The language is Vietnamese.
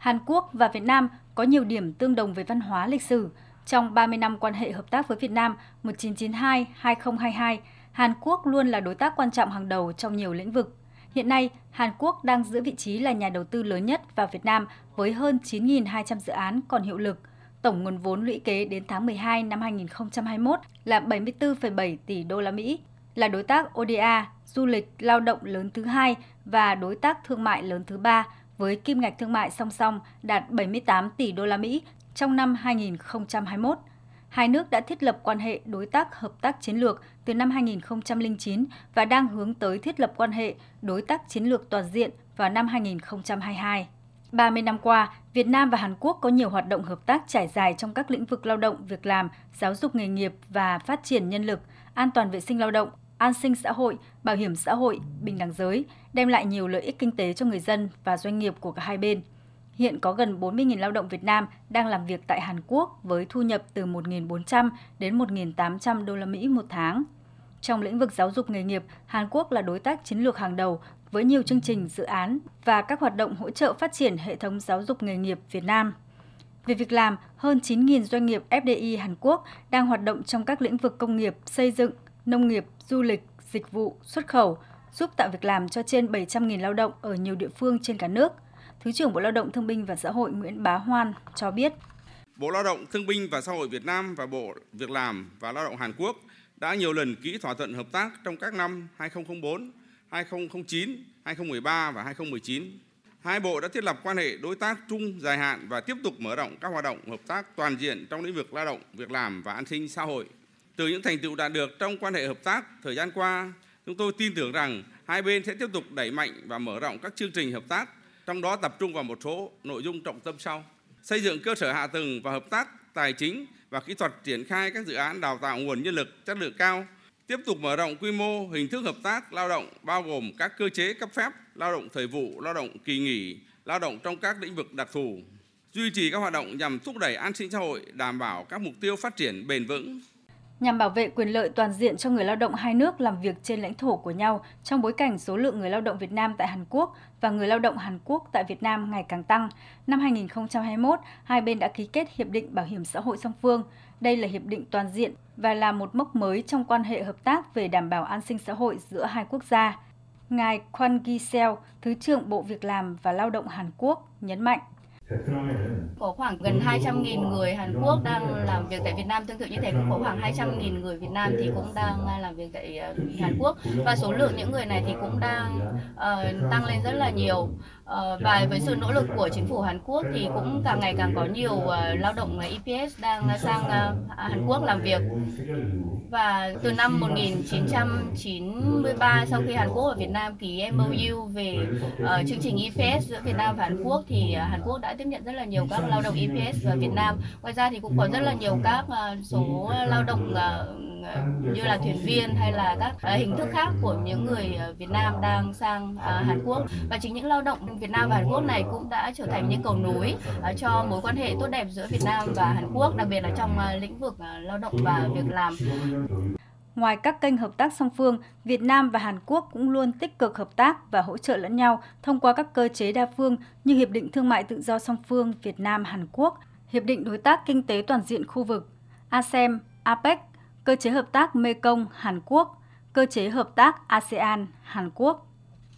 Hàn Quốc và Việt Nam có nhiều điểm tương đồng về văn hóa lịch sử. Trong 30 năm quan hệ hợp tác với Việt Nam 1992-2022, Hàn Quốc luôn là đối tác quan trọng hàng đầu trong nhiều lĩnh vực. Hiện nay, Hàn Quốc đang giữ vị trí là nhà đầu tư lớn nhất vào Việt Nam với hơn 9.200 dự án còn hiệu lực. Tổng nguồn vốn lũy kế đến tháng 12 năm 2021 là 74,7 tỷ đô la Mỹ, là đối tác ODA, du lịch, lao động lớn thứ hai và đối tác thương mại lớn thứ ba với kim ngạch thương mại song song đạt 78 tỷ đô la Mỹ trong năm 2021. Hai nước đã thiết lập quan hệ đối tác hợp tác chiến lược từ năm 2009 và đang hướng tới thiết lập quan hệ đối tác chiến lược toàn diện vào năm 2022. 30 năm qua, Việt Nam và Hàn Quốc có nhiều hoạt động hợp tác trải dài trong các lĩnh vực lao động, việc làm, giáo dục nghề nghiệp và phát triển nhân lực, an toàn vệ sinh lao động, an sinh xã hội, bảo hiểm xã hội, bình đẳng giới, đem lại nhiều lợi ích kinh tế cho người dân và doanh nghiệp của cả hai bên. Hiện có gần 40.000 lao động Việt Nam đang làm việc tại Hàn Quốc với thu nhập từ 1.400 đến 1.800 đô la Mỹ một tháng. Trong lĩnh vực giáo dục nghề nghiệp, Hàn Quốc là đối tác chiến lược hàng đầu với nhiều chương trình, dự án và các hoạt động hỗ trợ phát triển hệ thống giáo dục nghề nghiệp Việt Nam. Về việc làm, hơn 9.000 doanh nghiệp FDI Hàn Quốc đang hoạt động trong các lĩnh vực công nghiệp, xây dựng, nông nghiệp, du lịch, dịch vụ, xuất khẩu, giúp tạo việc làm cho trên 700.000 lao động ở nhiều địa phương trên cả nước. Thứ trưởng Bộ Lao động Thương binh và Xã hội Nguyễn Bá Hoan cho biết. Bộ Lao động Thương binh và Xã hội Việt Nam và Bộ Việc làm và Lao động Hàn Quốc đã nhiều lần ký thỏa thuận hợp tác trong các năm 2004, 2009, 2013 và 2019. Hai bộ đã thiết lập quan hệ đối tác chung dài hạn và tiếp tục mở rộng các hoạt động hợp tác toàn diện trong lĩnh vực lao động, việc làm và an sinh xã hội. Từ những thành tựu đạt được trong quan hệ hợp tác thời gian qua, chúng tôi tin tưởng rằng hai bên sẽ tiếp tục đẩy mạnh và mở rộng các chương trình hợp tác, trong đó tập trung vào một số nội dung trọng tâm sau. Xây dựng cơ sở hạ tầng và hợp tác tài chính và kỹ thuật triển khai các dự án đào tạo nguồn nhân lực chất lượng cao, tiếp tục mở rộng quy mô hình thức hợp tác lao động bao gồm các cơ chế cấp phép, lao động thời vụ, lao động kỳ nghỉ, lao động trong các lĩnh vực đặc thù, duy trì các hoạt động nhằm thúc đẩy an sinh xã hội, đảm bảo các mục tiêu phát triển bền vững, nhằm bảo vệ quyền lợi toàn diện cho người lao động hai nước làm việc trên lãnh thổ của nhau trong bối cảnh số lượng người lao động Việt Nam tại Hàn Quốc và người lao động Hàn Quốc tại Việt Nam ngày càng tăng. Năm 2021, hai bên đã ký kết Hiệp định Bảo hiểm xã hội song phương. Đây là hiệp định toàn diện và là một mốc mới trong quan hệ hợp tác về đảm bảo an sinh xã hội giữa hai quốc gia. Ngài Kwon Gi-seo, Thứ trưởng Bộ Việc làm và Lao động Hàn Quốc, nhấn mạnh. Có khoảng gần 200.000 người Hàn Quốc đang làm việc tại Việt Nam, tương tự như thế cũng có khoảng 200.000 người Việt Nam thì cũng đang à, làm việc tại à, Hàn Quốc và số lượng những người này thì cũng đang uh, tăng lên rất là nhiều. Uh, và với sự nỗ lực của chính phủ Hàn Quốc thì cũng càng ngày càng có nhiều uh, lao động EPS đang sang uh, Hàn Quốc làm việc. Và từ năm 1993 sau khi Hàn Quốc và Việt Nam ký MOU về uh, chương trình EPS giữa Việt Nam và Hàn Quốc thì uh, Hàn Quốc đã tiếp nhận rất là nhiều các lao động EPS vào Việt Nam. Ngoài ra thì cũng có rất là nhiều các uh, số lao động uh, như là thuyền viên hay là các uh, hình thức khác của những người Việt Nam đang sang uh, Hàn Quốc và chính những lao động Việt Nam và Hàn Quốc này cũng đã trở thành những cầu nối ờ, cho mối quan hệ tốt đẹp giữa Việt Nam và Hàn Quốc đặc biệt là trong ờ, lĩnh vực ờ, lao động và việc làm. Ngoài các kênh hợp tác song phương, Việt Nam và Hàn Quốc cũng luôn tích cực hợp tác và hỗ trợ lẫn nhau thông qua các cơ chế đa phương như Hiệp định Thương mại Tự do song phương Việt Nam-Hàn Quốc, Hiệp định Đối tác Kinh tế Toàn diện khu vực, ASEM, APEC, Cơ chế Hợp tác Mekong Hàn Quốc, Cơ chế Hợp tác ASEAN Hàn Quốc.